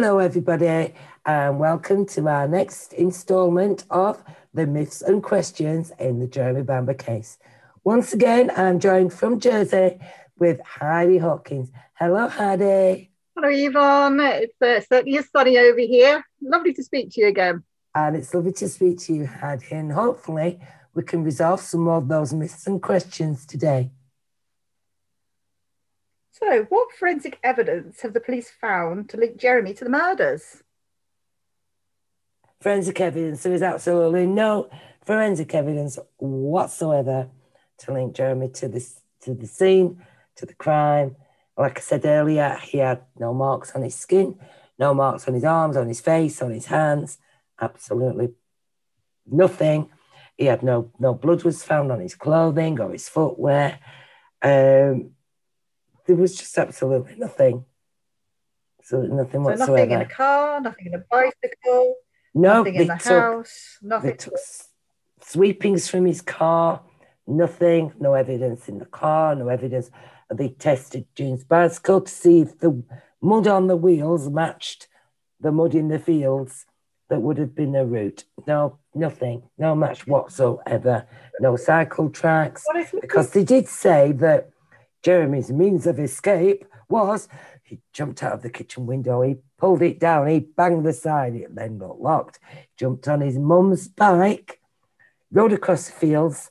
Hello, everybody, and welcome to our next instalment of the myths and questions in the Jeremy Bamber case. Once again, I'm joined from Jersey with Heidi Hawkins. Hello, Heidi. Hello, Yvonne. It's uh, certainly sunny over here. Lovely to speak to you again. And it's lovely to speak to you, Heidi, and hopefully we can resolve some more of those myths and questions today. So, what forensic evidence have the police found to link Jeremy to the murders? Forensic evidence. There is absolutely no forensic evidence whatsoever to link Jeremy to this to the scene, to the crime. Like I said earlier, he had no marks on his skin, no marks on his arms, on his face, on his hands, absolutely nothing. He had no no blood was found on his clothing or his footwear. Um, there was just absolutely nothing. Absolutely nothing so whatsoever. Nothing in a car, nothing in a bicycle, no, nothing in the took, house, nothing. They took sweepings from his car, nothing, no evidence in the car, no evidence. They tested James bicycle to see if the mud on the wheels matched the mud in the fields that would have been a route. No, nothing, no match whatsoever, no cycle tracks. Because they did say that Jeremy's means of escape was he jumped out of the kitchen window, he pulled it down, he banged the side, it then got locked, jumped on his mum's bike, rode across the fields,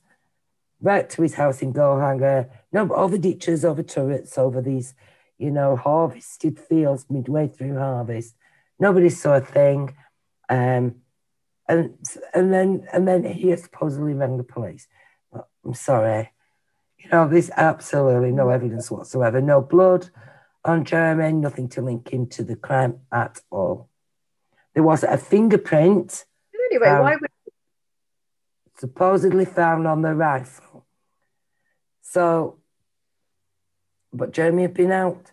right to his house in Goldhanger, no, over ditches, over turrets, over these, you know, harvested fields midway through harvest. Nobody saw a thing. Um, and and then and then he supposedly rang the police. But I'm sorry, you know, there's absolutely no evidence whatsoever, no blood on Jeremy, nothing to link him to the crime at all. There was a fingerprint. Anyway, why would supposedly found on the rifle. So, but Jeremy had been out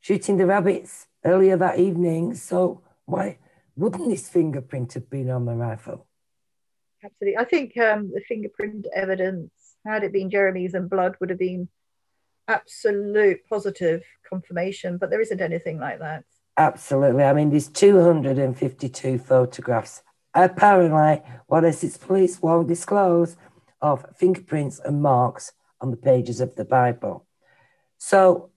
shooting the rabbits earlier that evening. So why wouldn't this fingerprint have been on the rifle? Absolutely. I think um, the fingerprint evidence, had it been Jeremy's and blood, would have been absolute positive confirmation, but there isn't anything like that. Absolutely. I mean, there's 252 photographs. Apparently, what its police won't disclose of fingerprints and marks on the pages of the Bible. So,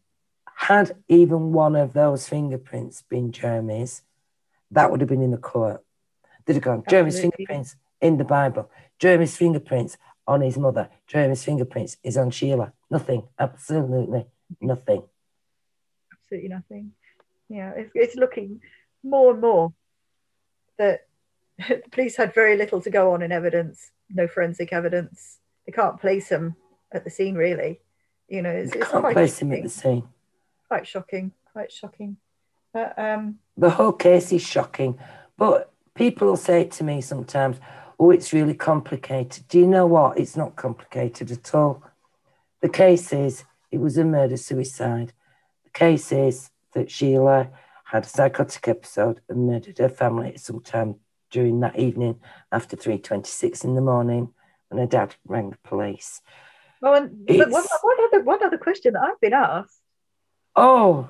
had even one of those fingerprints been Jeremy's, that would have been in the court. They'd have gone, Jeremy's fingerprints in the Bible, Jeremy's fingerprints on his mother, Jeremy's fingerprints is on Sheila. Nothing, absolutely nothing. Absolutely nothing. Yeah, it's, it's looking more and more that the police had very little to go on in evidence, no forensic evidence. They can't place him at the scene, really. You know, it's, it's can't quite place shocking. him at the scene. Quite shocking, quite shocking. But um, The whole case is shocking, but people will say to me sometimes, "Oh, it's really complicated." Do you know what? It's not complicated at all. The case is it was a murder suicide. The case is that Sheila had a psychotic episode and murdered her family sometime during that evening after 3.26 in the morning when her dad rang the police. well, and, but one, one other one other question that I've been asked, Oh,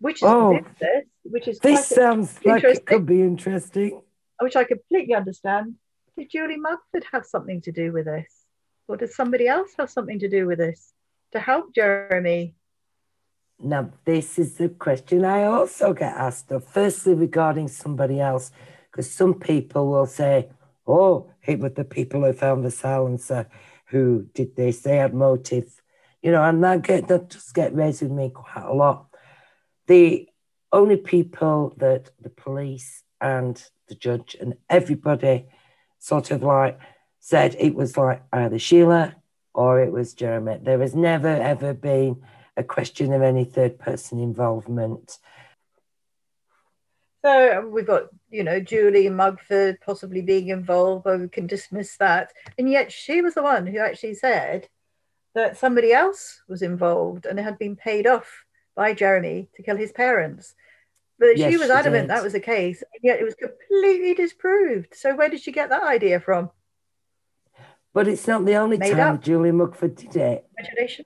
which is Oh. this, which is this sounds like it could be interesting. which I completely understand. Did Julie Mugford have something to do with this? Or does somebody else have something to do with this to help Jeremy? Now, this is the question I also get asked of. Firstly, regarding somebody else, because some people will say, oh, it was the people who found the silencer who did this, they had motive, you know, and that, get, that just get raised with me quite a lot. The only people that the police and the judge and everybody sort of like said it was like either Sheila or it was Jeremy. There has never, ever been a question of any third person involvement. So um, we've got, you know, Julie Mugford possibly being involved, but we can dismiss that. And yet she was the one who actually said that somebody else was involved and had been paid off by Jeremy to kill his parents. But Yes, she was adamant that was the case, and yet it was completely disproved. So where did she get that idea from? But it's not the only Made time up. Julie Mugford did it. Imagination.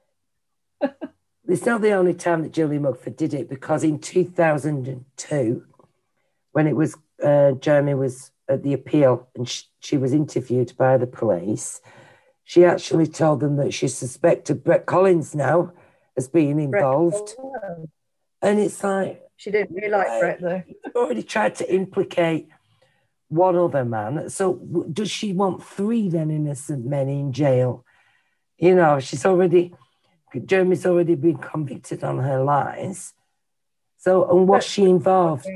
It's not the only time that Julie Mugford did it because in 2002, when it was uh, Jeremy was at the appeal and she, she was interviewed by the police, she actually told them that she suspected Brett Collins now as being involved. And it's like she didn't really like Brett though. Already tried to implicate one other man. So does she want three then innocent men in jail? You know, she's already Jeremy's already been convicted on her lies. So and was she involved?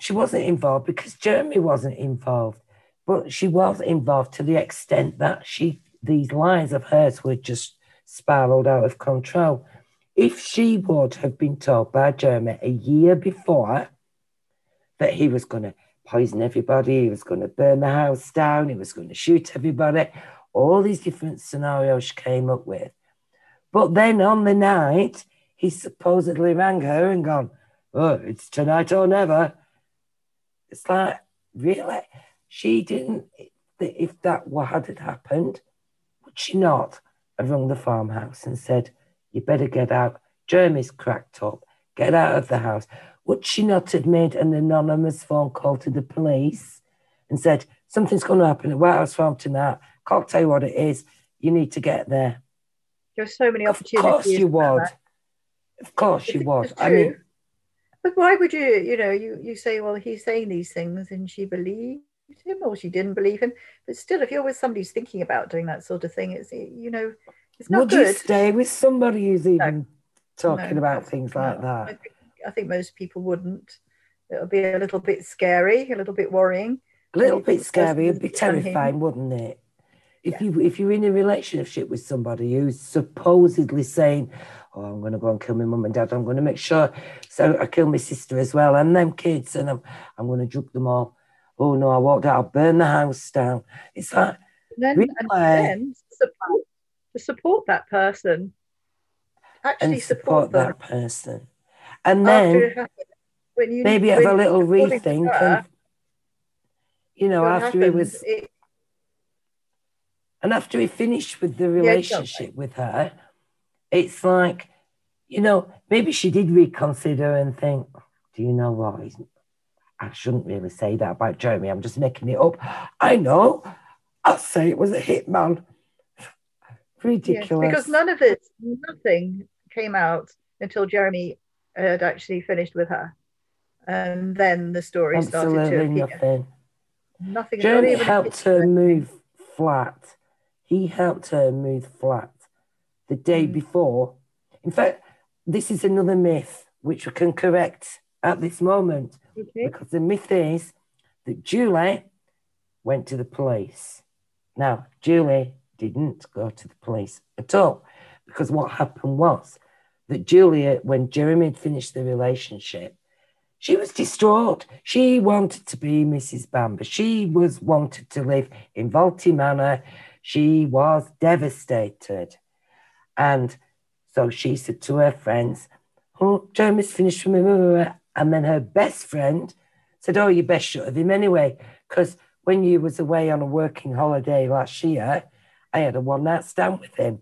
She wasn't involved because Jeremy wasn't involved, but she was involved to the extent that she these lies of hers were just spiraled out of control. If she would have been told by Jeremy a year before that he was going to poison everybody, he was going to burn the house down, he was going to shoot everybody, all these different scenarios she came up with. But then on the night, he supposedly rang her and gone, Oh, it's tonight or never. It's like, really? She didn't, if that had happened, would she not have rung the farmhouse and said, You better get out? Jeremy's cracked up. Get out of the house. Would she not have made an anonymous phone call to the police and said, Something's going to happen at White House Farm tonight? Can't tell you what it is. You need to get there. There's so many opportunities. Of course you would. Of course you would. I mean, but why would you? You know, you you say, well, he's saying these things, and she believed him, or she didn't believe him. But still, if you're with somebody who's thinking about doing that sort of thing, it's you know, it's not would good. you stay with somebody who's even no. talking no. about things like no. that? I think, I think most people wouldn't. It'll be a little bit scary, a little bit worrying. A little bit scary. It'd be terrifying, wouldn't it? If yeah. you if you're in a relationship with somebody who's supposedly saying, "Oh, I'm going to go and kill my mum and dad. I'm going to make sure so I kill my sister as well and them kids, and I'm I'm going to drug them all." Oh no, I walked out. I'll burn the house down. It's like then, really? and then support, that person, actually and support, support that person, and then you, maybe have a little rethink and you know after happens, he was. It, and after he finished with the relationship yeah, with her, it's like, you know, maybe she did reconsider and think, do you know what? I shouldn't really say that about Jeremy. I'm just making it up. I know. I'll say it was a hitman. Ridiculous. Yes, because none of it, nothing came out until Jeremy had actually finished with her. And then the story Absolutely started to appear. nothing. Nothing. Jeremy helped her move flat he helped her move flat the day mm. before. In fact, this is another myth which we can correct at this moment okay. because the myth is that Julie went to the police. Now, Julie didn't go to the police at all because what happened was that Julia, when Jeremy had finished the relationship, she was distraught. She wanted to be Mrs. Bamber. She was wanted to live in Vaulty Manor. She was devastated. And so she said to her friends, Oh, Jeremy's finished with me. And then her best friend said, Oh, you best shut of him anyway. Because when you was away on a working holiday last year, I had a one night stand with him.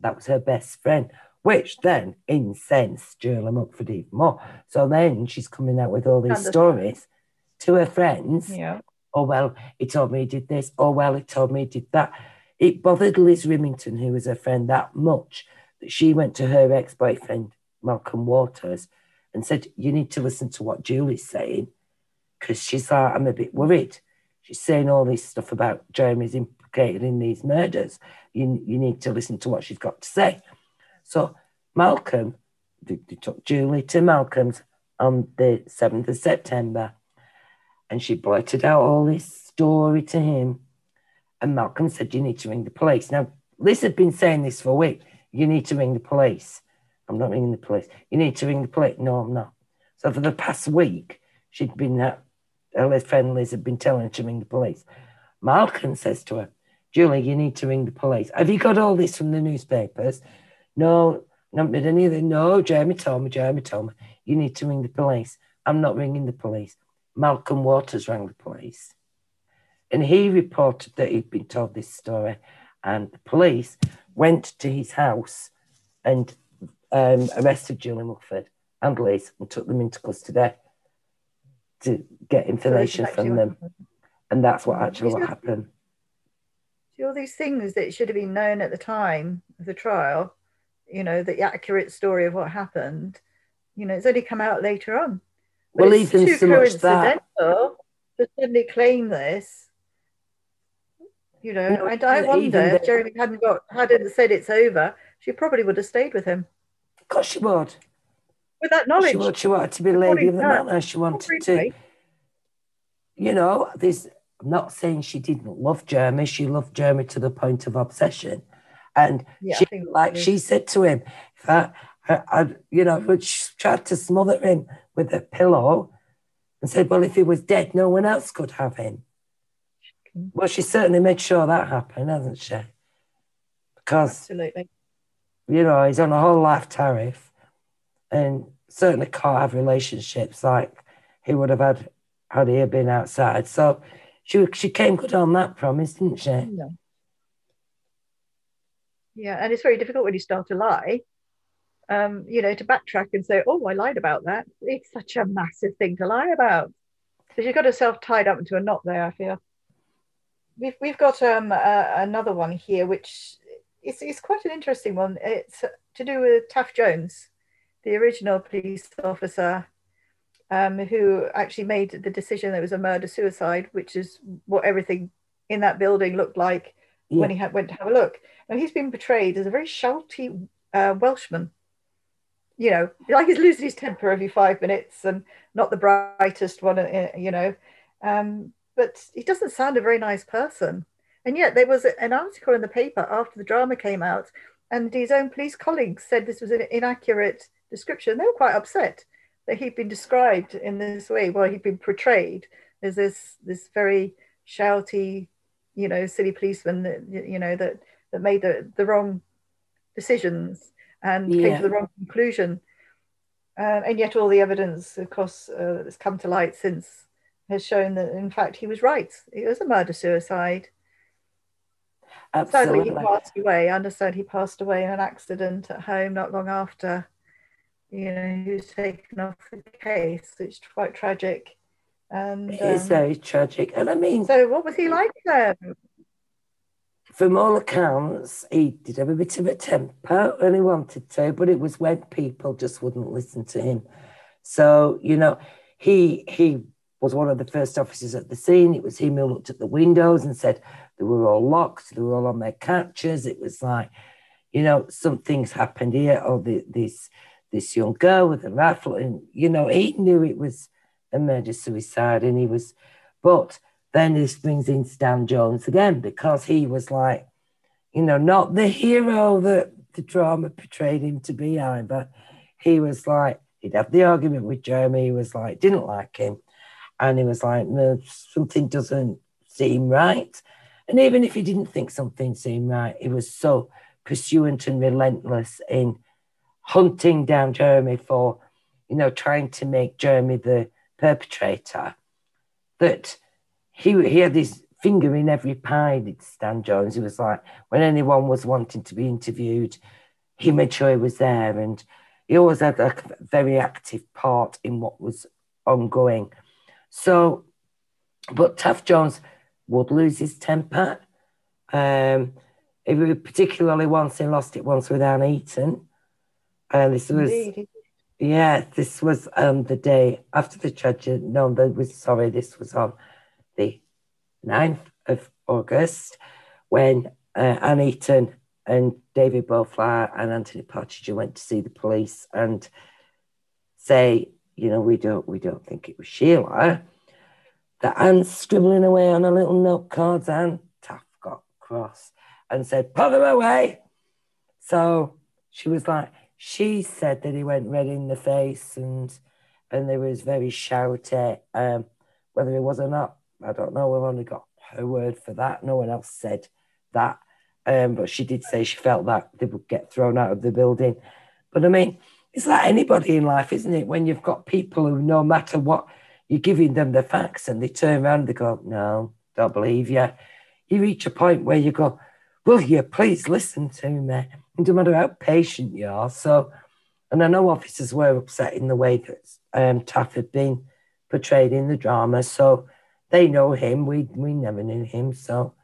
That was her best friend, which then incensed Julia Mugford even more. So then she's coming out with all these stories to her friends. Yeah oh, well, he told me he did this. Oh, well, he told me he did that. It bothered Liz Rimington, who was her friend, that much that she went to her ex boyfriend, Malcolm Waters, and said, You need to listen to what Julie's saying. Because she's like, I'm a bit worried. She's saying all this stuff about Jeremy's implicated in these murders. You, you need to listen to what she's got to say. So Malcolm, they, they took Julie to Malcolm's on the 7th of September and she blurted out all this story to him. And Malcolm said, You need to ring the police. Now, Liz had been saying this for a week. You need to ring the police. I'm not ringing the police. You need to ring the police. No, I'm not. So for the past week, she'd been, uh, her friend Liz had been telling her to ring the police. Malcolm says to her, Julie, you need to ring the police. Have you got all this from the newspapers? No, not with any of it. No, Jeremy told me, Jeremy told me, you need to ring the police. I'm not ringing the police. Malcolm Waters rang the police. And he reported that he'd been told this story. And the police went to his house and um, arrested Julie Mugford and Liz and took them into custody to get information from them, and that's what actually what happened. See, all these things that should have been known at the time of the trial, you know, the accurate story of what happened, you know, it's only come out later on. But Well, it's even too so much that coincidental to suddenly claim this. You know, No, and I wonder if Jeremy hadn't got hadn't said it's over, she probably would have stayed with him of course she would. with that knowledge. She, would, she wanted to be lady of the manor. She wanted to, you know, this. I'm not saying she didn't love Jeremy. She loved Jeremy to the point of obsession, and Yeah, she, like she said to him, if I, I, I, you know, but she tried to smother him with a pillow, and said, "Well, if he was dead, no one else could have him." Well, she certainly made sure that happened, hasn't she? Because absolutely. you know, he's on a whole life tariff and certainly can't have relationships like he would have had had he been outside. So she she came good on that promise, didn't she? No. Yeah, and it's very difficult when you start to lie. Um, you know, to backtrack and say, "Oh, I lied about that." It's such a massive thing to lie about. So she's got herself tied up into a knot there. I feel. We've we've got um uh, another one here, which is is quite an interesting one. It's to do with Taff Jones, the original police officer, um, who actually made the decision that it was a murder suicide, which is what everything in that building looked like when he had, went to have a look. And he's been portrayed as a very shouty uh, Welshman. You know, like he's losing his temper every five minutes and not the brightest one, uh, you know. Um, but he doesn't sound a very nice person. And yet there was an article in the paper after the drama came out, and his own police colleagues said this was an inaccurate description. They were quite upset that he'd been described in this way, well, he'd been portrayed as this this very shouty, you know, silly policeman that you know that that made the, the wrong decisions and came to the wrong conclusion. Um, and yet all the evidence, of course, uh, that's come to light since has shown that in fact he was right. It was a murder suicide. Sadly, he passed away. I understand he passed away in an accident at home not long after. You know, he was taken off the case, which is quite tragic. And It is um, very tragic. And I mean, so, what was he like then? from all accounts, he did have a bit of a temper when he wanted to, but it was when people just wouldn't listen to him. So, you know, he he was one of the first officers at the scene. It was him who looked at the windows and said they were all locked, they were all on their catches. It was like, you know, something's happened here, or the, this this young girl with a rifle, and you know, he knew it was a murder suicide, and he was, but then this brings in Stan Jones again because he was like, you know, not the hero that the drama portrayed him to be either. He was like, he'd have the argument with Jeremy, he was like, didn't like him. And he was like, no, something doesn't seem right. And even if he didn't think something seemed right, he was so pursuant and relentless in hunting down Jeremy for, you know, trying to make Jeremy the perpetrator that he he had his finger in every pie, did Stan Jones. He was like, when anyone was wanting to be interviewed, he made sure he was there. And he always had a very active part in what was ongoing. So, but Taff Jones would lose his temper. Um, particularly once he lost it once with Anne Eaton. And this was Indeed. yeah, this was um the day after the tragedy. No, that was sorry, this was on the 9th of August when uh, Anne Eaton and David Boutflour and Anthony Pargeter went to see the police and say, you know, we don't we don't think it was Sheila. That Anne's scribbling away on a little note cards and Taff got cross and said, put them away. So she was like, she said that he went red in the face and and there was very shouty. Um, whether it was or not, I don't know. We've only got her word for that. No one else said that. Um, but she did say she felt that they would get thrown out of the building. But I mean, it's like anybody in life, isn't it? When you've got people who, no matter what, you're giving them the facts and they turn around and they go, No, don't believe you. You reach a point where you go, Will you please listen to me? No matter how patient you are. So, and I know officers were upset in the way that um, Taff had been portrayed in the drama. So they know him. We we never knew him. So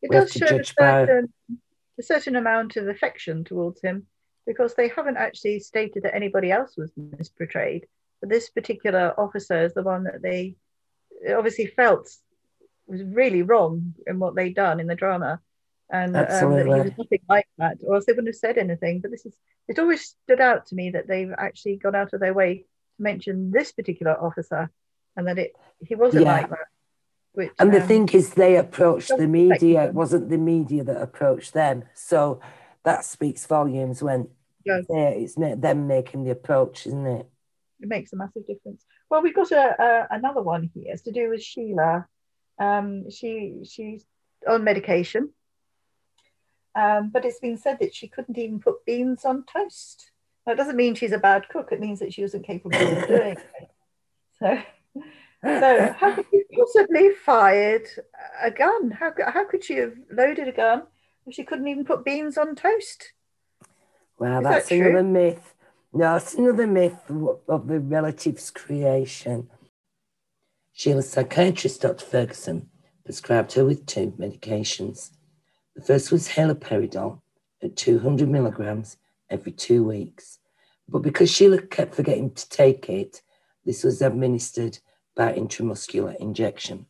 It does to show a judge by- certain, a certain amount of affection towards him because they haven't actually stated that anybody else was misportrayed. But this particular officer is the one that they obviously felt was really wrong in what they'd done in the drama. And um, that he was nothing like that, or else they wouldn't have said anything. But this is, it always stood out to me that they've actually gone out of their way to mention this particular officer and that it he wasn't Yeah. like that. Which, And the um, thing is, they approached the media. It wasn't the media that approached them. So that speaks volumes when Yes. it's them making the approach, isn't it? it makes a massive difference. Well, we've got a, a another one here. It's to do with Sheila. Um, she she's on medication, um, but it's been said that she couldn't even put beans on toast. Now, it doesn't mean she's a bad cook. It means that she wasn't capable of doing it. So, so how could you possibly fired a gun? How could- how could she have loaded a gun if she couldn't even put beans on toast? Well, Is that's that another myth. No, it's another myth of- the relatives' creation. Sheila's psychiatrist, Dr. Ferguson, prescribed her with two medications. The first was haloperidol at 200 milligrams every two weeks. But because Sheila kept forgetting to take it, this was administered by intramuscular injection.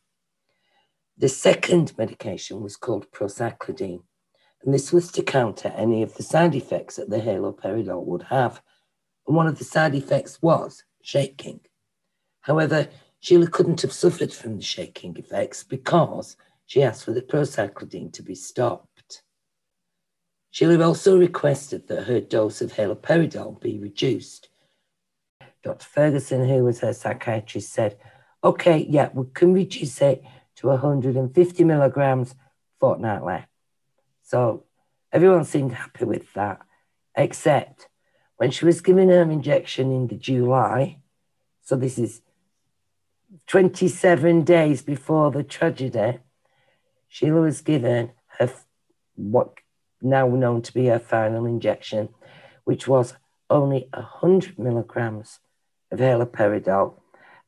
The second medication was called procyclidine, and this was to counter any of the side effects that the haloperidol would have. And one of the side effects was shaking. However, Sheila couldn't have suffered from the shaking effects because she asked for the procyclidine to be stopped. Sheila also requested that her dose of haloperidol be reduced. Dr. Ferguson, who was her psychiatrist, said, okay, yeah, we can reduce it to 150 milligrams fortnightly. So everyone seemed happy with that, except when she was given her injection in the July. So this is 27 days before the tragedy. Sheila was given her what now known to be her final injection, which was only 100 milligrams of haloperidol.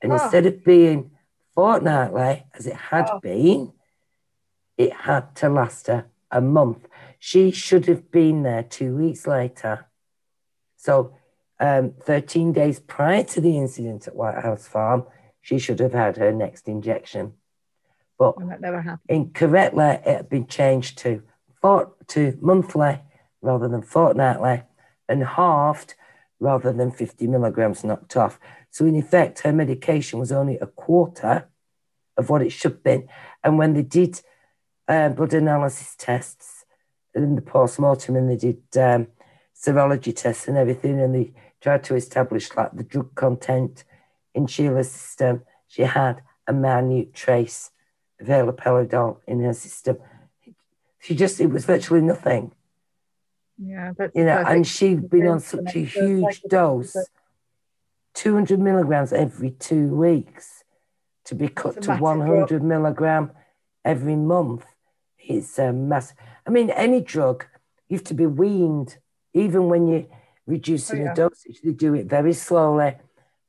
And Oh. instead of being fortnightly, as it had Oh. been, it had to last her a month. She should have been there two weeks later. So, um, 13 days prior to the incident at White House Farm, she should have had her next injection. But that never happened. incorrectly, it had been changed to fort to monthly rather than fortnightly, and halved rather than 50 milligrams knocked off. So in effect, her medication was only a quarter of what it should have been. And when they did uh, blood analysis tests in the post-mortem and they did um, serology tests and everything, and they tried to establish like the drug content in Sheila's system, she had a minute trace of haloperidol in her system. She just, it was virtually nothing, Yeah, that's you know, perfect. and she'd been on such a huge dose, 200 milligrams every two weeks, to be cut to massive 100 milligram every month. It's a um, mass. I mean, any drug, you have to be weaned, even when you're reducing Oh, yeah. the dosage. They do it very slowly.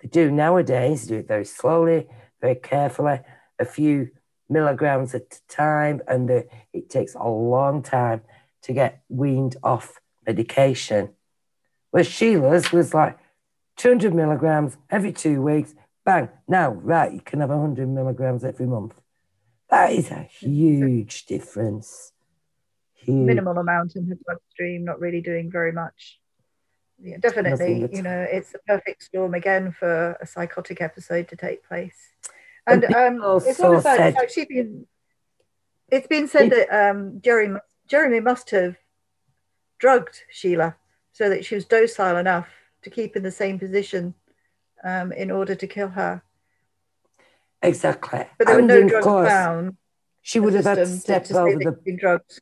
They do nowadays, they do it very slowly, very carefully, a few milligrams at a time, and the, it takes a long time to get weaned off medication. Where Sheila's was like 200 milligrams every two weeks, bang, now, right, you can have 100 milligrams every month. That is a huge difference. Huge. minimal amount in her bloodstream, not really doing very much. Yeah, definitely, you know, it's the perfect storm again for a psychotic episode to take place. And And um, it's also as said- it's actually been, it's been said that um, Jeremy, Jeremy must have drugged Sheila so that she was docile enough to keep in the same position um, in order to kill her. Exactly. But there were no drugs course, found. she would have had to step to over the drugged.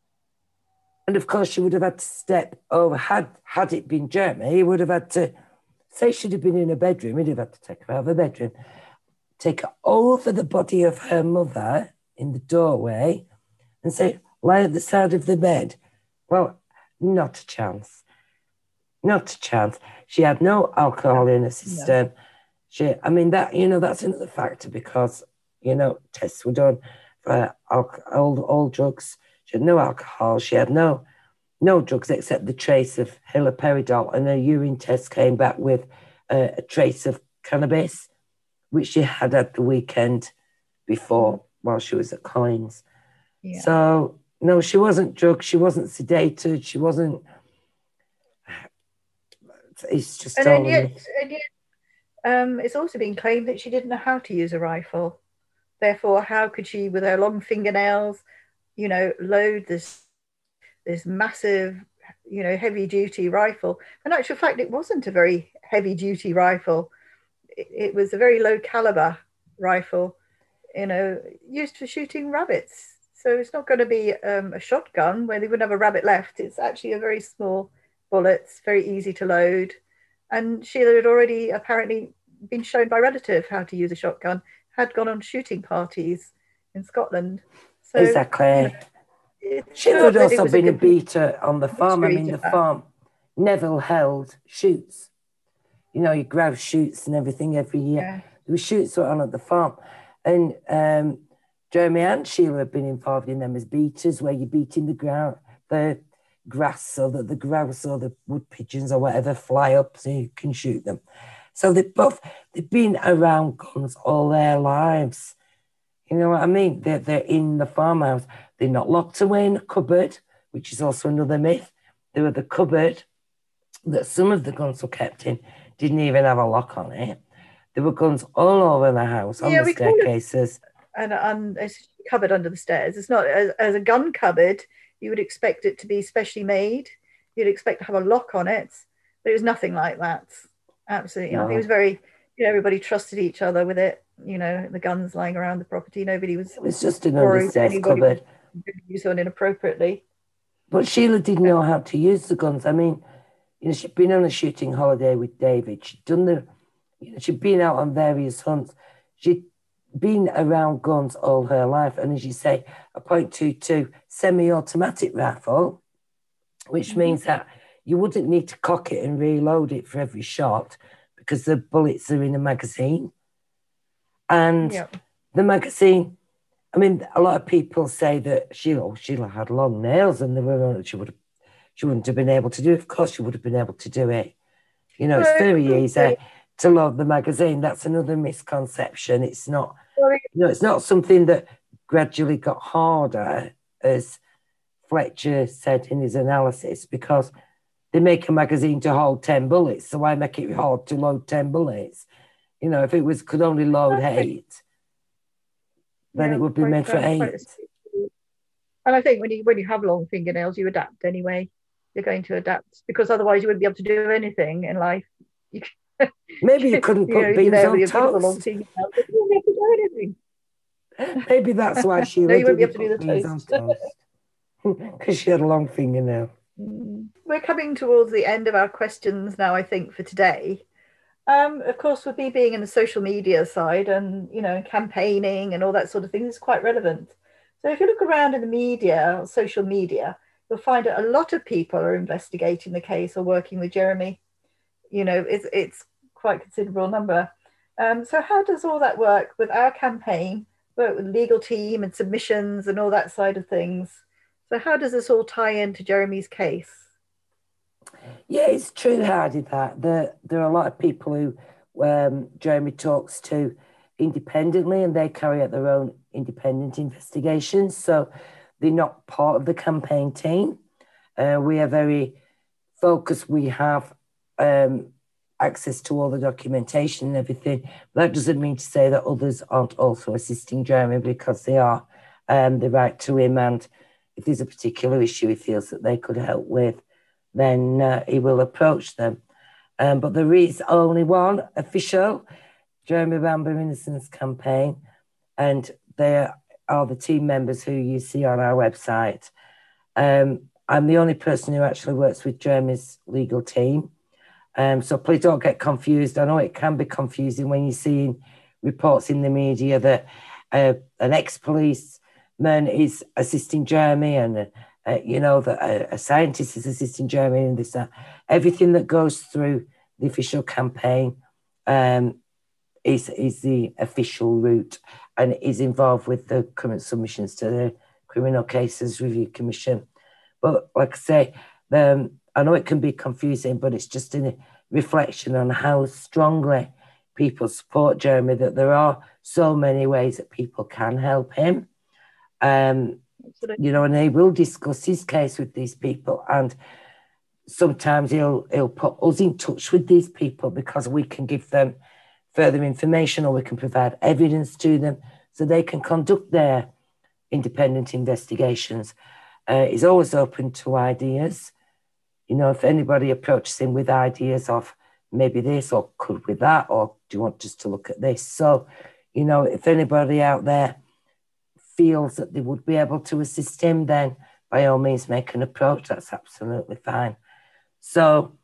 And of course, she would have had to step over. Had had it been Jeremy, he would have had to say she'd have been in a bedroom. He'd have had to take her out of the bedroom, take over the body of her mother in the doorway, and say, "Lie at the side of the bed." Well, not a chance. Not a chance. She had no alcohol in her system. She, I mean, that, you know, that's another factor because, you know, tests were done for all, all drugs. She had no alcohol. She had no no drugs except the trace of haloperidol, and her urine test came back with uh, a trace of cannabis, which she had at the weekend before while she was at Collins. Yeah. So no, she wasn't drugged. She wasn't sedated. She wasn't. It's just. And, yet, and yet, um, it's also been claimed that she didn't know how to use a rifle. Therefore, how could she, with her long fingernails, you know, load this this massive, you know, heavy duty rifle? In actual fact, it wasn't a very heavy duty rifle. It, it was a very low caliber rifle, you know, used for shooting rabbits so it's not going to be um, a shotgun where they wouldn't have a rabbit left. It's actually a very small bullet, it's very easy to load. And Sheila had already apparently been shown by relative how to use a shotgun, had gone on shooting parties in Scotland. So, exactly. You know, Sheila had also been a, a beater on the farm. I mean, the farm Neville held shoots. You know, you grab shoots and everything every year. Yeah. There were shoots on at the farm. And um, Jeremy and Sheila have been involved in them as beaters, where you're beating the ground, the grass, so that the grouse or the wood pigeons or whatever fly up, so you can shoot them. So they both they've been around guns all their lives. You know what I mean? They're they're in the farmhouse. They're not locked away in a cupboard, which is also another myth. They were the cupboard that some of the guns were kept in didn't even have a lock on it. There were guns all over the house on yeah, the staircases and, and it's cupboard under the stairs. It's not as, as, a gun cupboard. You would expect it to be specially made. You'd expect to have a lock on it, but it was nothing like that. Absolutely, no. it was very. You know, everybody trusted each other with it. You know, the guns lying around the property. Nobody was. It was just an understairs cupboard. Use one inappropriately. But Sheila didn't know how to use the guns. I mean, you know, she'd been on a shooting holiday with David. She'd done the, you know, she'd been out on various hunts. She'd been around guns all her life, and as you say, a .22 semi-automatic rifle, which mm-hmm. means that you wouldn't need to cock it and reload it for every shot because the bullets are in a magazine. And the magazine, I mean, a lot of people say that Sheila, Sheila had long nails and they were, she would have, she wouldn't have been able to do it. Of course, she would have been able to do it. You know, it's very easy to load the magazine. That's another misconception. It's not, you know, it's not something that gradually got harder, as Fletcher said in his analysis, because they make a magazine to hold 10 bullets. So why make it hard to load 10 bullets? You know, if it was could only load eight, then yeah, it would be made for eight. And I think when you when you have long fingernails, you adapt anyway. You're going to adapt because otherwise you wouldn't be able to do anything in life. You, Maybe you couldn't put you know, beans on toast. Maybe that's why she no, you won't be able to do the toast. Because she had a long fingernail. Mm. We're coming towards the end of our questions now, I think, for today. Um, of course, with me being in the social media side and you know campaigning and all that sort of thing, is quite relevant. So if you look around in the media, social media, you'll find that a lot of people are investigating the case or working with Jeremy you know, it's, it's quite considerable number. Um, so how does all that work with our campaign, work with legal team and submissions and all that side of things? So how does this all tie into Jeremy's case? Yeah, it's true, Heidi, that there, there are a lot of people who um, Jeremy talks to independently and they carry out their own independent investigations. So they're not part of the campaign team. Uh, we are very focused. We have um, access to all the documentation and everything. That doesn't mean to say that others aren't also assisting Jeremy because they are. Um, the right to him, and if there's a particular issue he feels that they could help with, then uh, he will approach them. Um, but there is only one official Jeremy Bamber Innocence campaign, and they are the team members who you see on our website. Um, I'm the only person who actually works with Jeremy's legal team. Um, so please don't get confused. I know it can be confusing when you're seeing reports in the media that uh, an ex-policeman is assisting Jeremy and, uh, you know, that a, a, scientist is assisting Jeremy and this, that. Everything that goes through the official campaign um, is, is the official route and is involved with the current submissions to the Criminal Cases Review Commission. But like I say, um, I know it can be confusing, but it's just a reflection on how strongly people support Jeremy that there are so many ways that people can help him. Um, you know, and he will discuss his case with these people, and sometimes he'll he'll put us in touch with these people because we can give them further information or we can provide evidence to them so they can conduct their independent investigations. Uh, he's always open to ideas. You know, if anybody approaches him with ideas of maybe this or could with that, or do you want just to look at this? So, you know, if anybody out there feels that they would be able to assist him, then by all means make an approach. That's absolutely fine. So,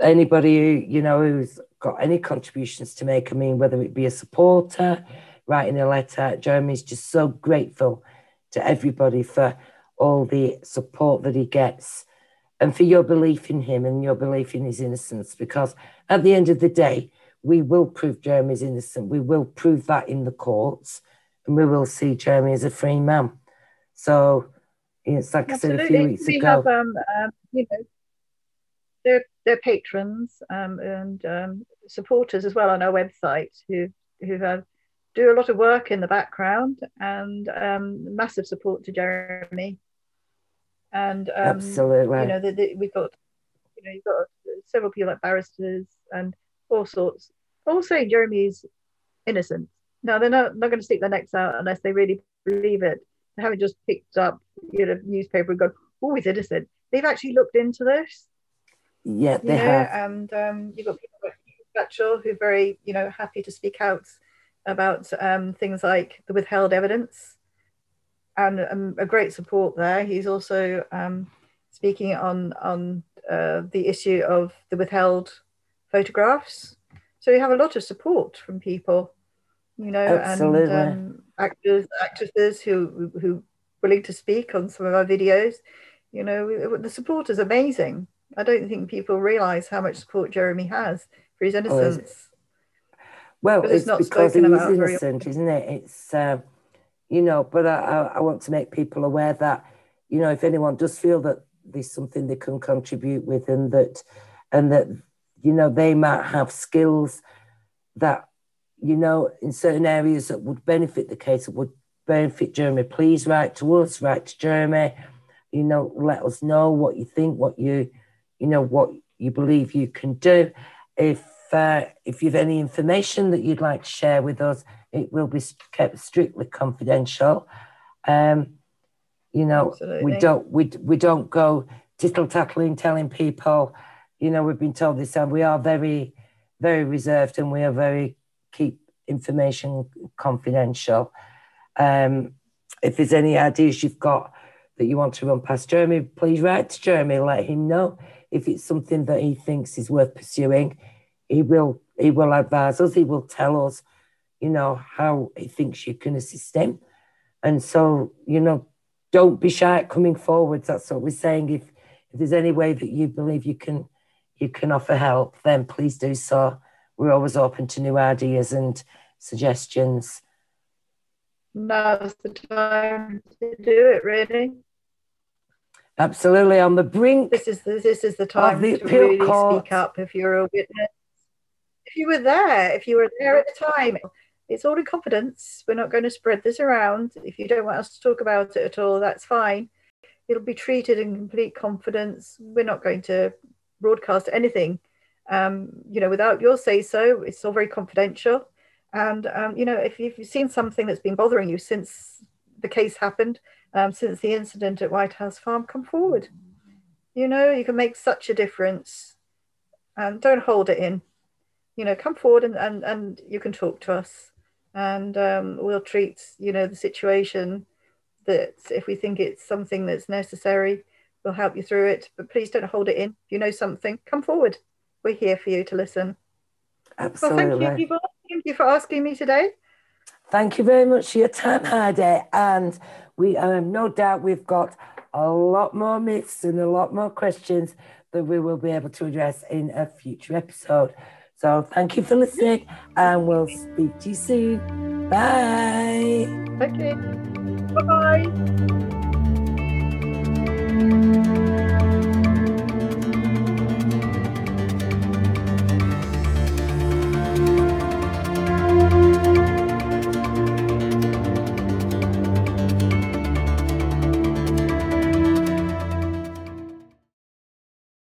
anybody who, you know, who's got any contributions to make, I mean, whether it be a supporter, writing a letter, Jeremy's just so grateful to everybody for all the support that he gets and for your belief in him and your belief in his innocence. Because at the end of the day, we will prove Jeremy's innocent. We will prove that in the courts and we will see Jeremy as a free man. So it's like Absolutely. I said a few weeks we ago. Have, um, um, you know, they're, they're patrons um, and um, supporters as well on our website who, who have do a lot of work in the background and um, massive support to Jeremy. And um, absolutely, you know, the, the, we've got, you know, you've got several people like barristers and all sorts, all saying Jeremy's innocent. Now they're not not going to stick their necks out unless they really believe it. They haven't just picked up, you know, newspaper and gone, "Oh, he's innocent." They've actually looked into this. Yeah, they know, have. And um, you've got people like Batchel who are very, you know, happy to speak out about um, things like the withheld evidence and um, a great support there. He's also um, speaking on on uh, the issue of the withheld photographs. So we have a lot of support from people, you know, Absolutely. and um, actors, actresses who who willing to speak on some of our videos. You know, the support is amazing. I don't think people realise how much support Jeremy has for his oh, innocence. Well, it's, it's because he is innocent, isn't it? It's, uh, you know, but I, I want to make people aware that, you know, if anyone does feel that there's something they can contribute with and that, and that, you know, they might have skills that, you know, in certain areas that would benefit the case, that would benefit Jeremy, please write to us, write to Jeremy, you know, let us know what you think, what you, you know, what you believe you can do. If uh, if you've any information that you'd like to share with us, it will be kept strictly confidential. Um, you know, Absolutely. we don't we we don't go tittle tattling telling people. You know, we've been told this, and we are very very reserved, and we are very keep information confidential. Um, if there's any ideas you've got that you want to run past Jeremy, please write to Jeremy. Let him know if it's something that he thinks is worth pursuing he will he will advise us. He will tell us, you know, how he thinks you can assist him. And so, you know, don't be shy at coming forward. That's what we're saying. If if there's any way that you believe you can you can offer help, then please do so. We're always open to new ideas and suggestions. Now's the time to do it, really. Absolutely, on the brink. This is the, this is the time the to really court. speak up if you're a witness if you were there, if you were there at the time, it's all in confidence. We're not going to spread this around. If you don't want us to talk about it at all, that's fine. It'll be treated in complete confidence. We're not going to broadcast anything, um, you know, without your say so. It's all very confidential. And, um, you know, if you've seen something that's been bothering you since the case happened, um, since the incident at White House Farm, come forward. You know, you can make such a difference. And don't hold it in you know, come forward and, and, and you can talk to us and um, we'll treat, you know, the situation that if we think it's something that's necessary, we'll help you through it. But please don't hold it in. If you know something, come forward. We're here for you to listen. Absolutely. Well, thank you, Thank you for asking me today. Thank you very much for your time, Heidi. And we um, no doubt we've got a lot more myths and a lot more questions that we will be able to address in a future episode. So thank you for listening, and we'll speak to you soon. Bye. Okay. Bye bye.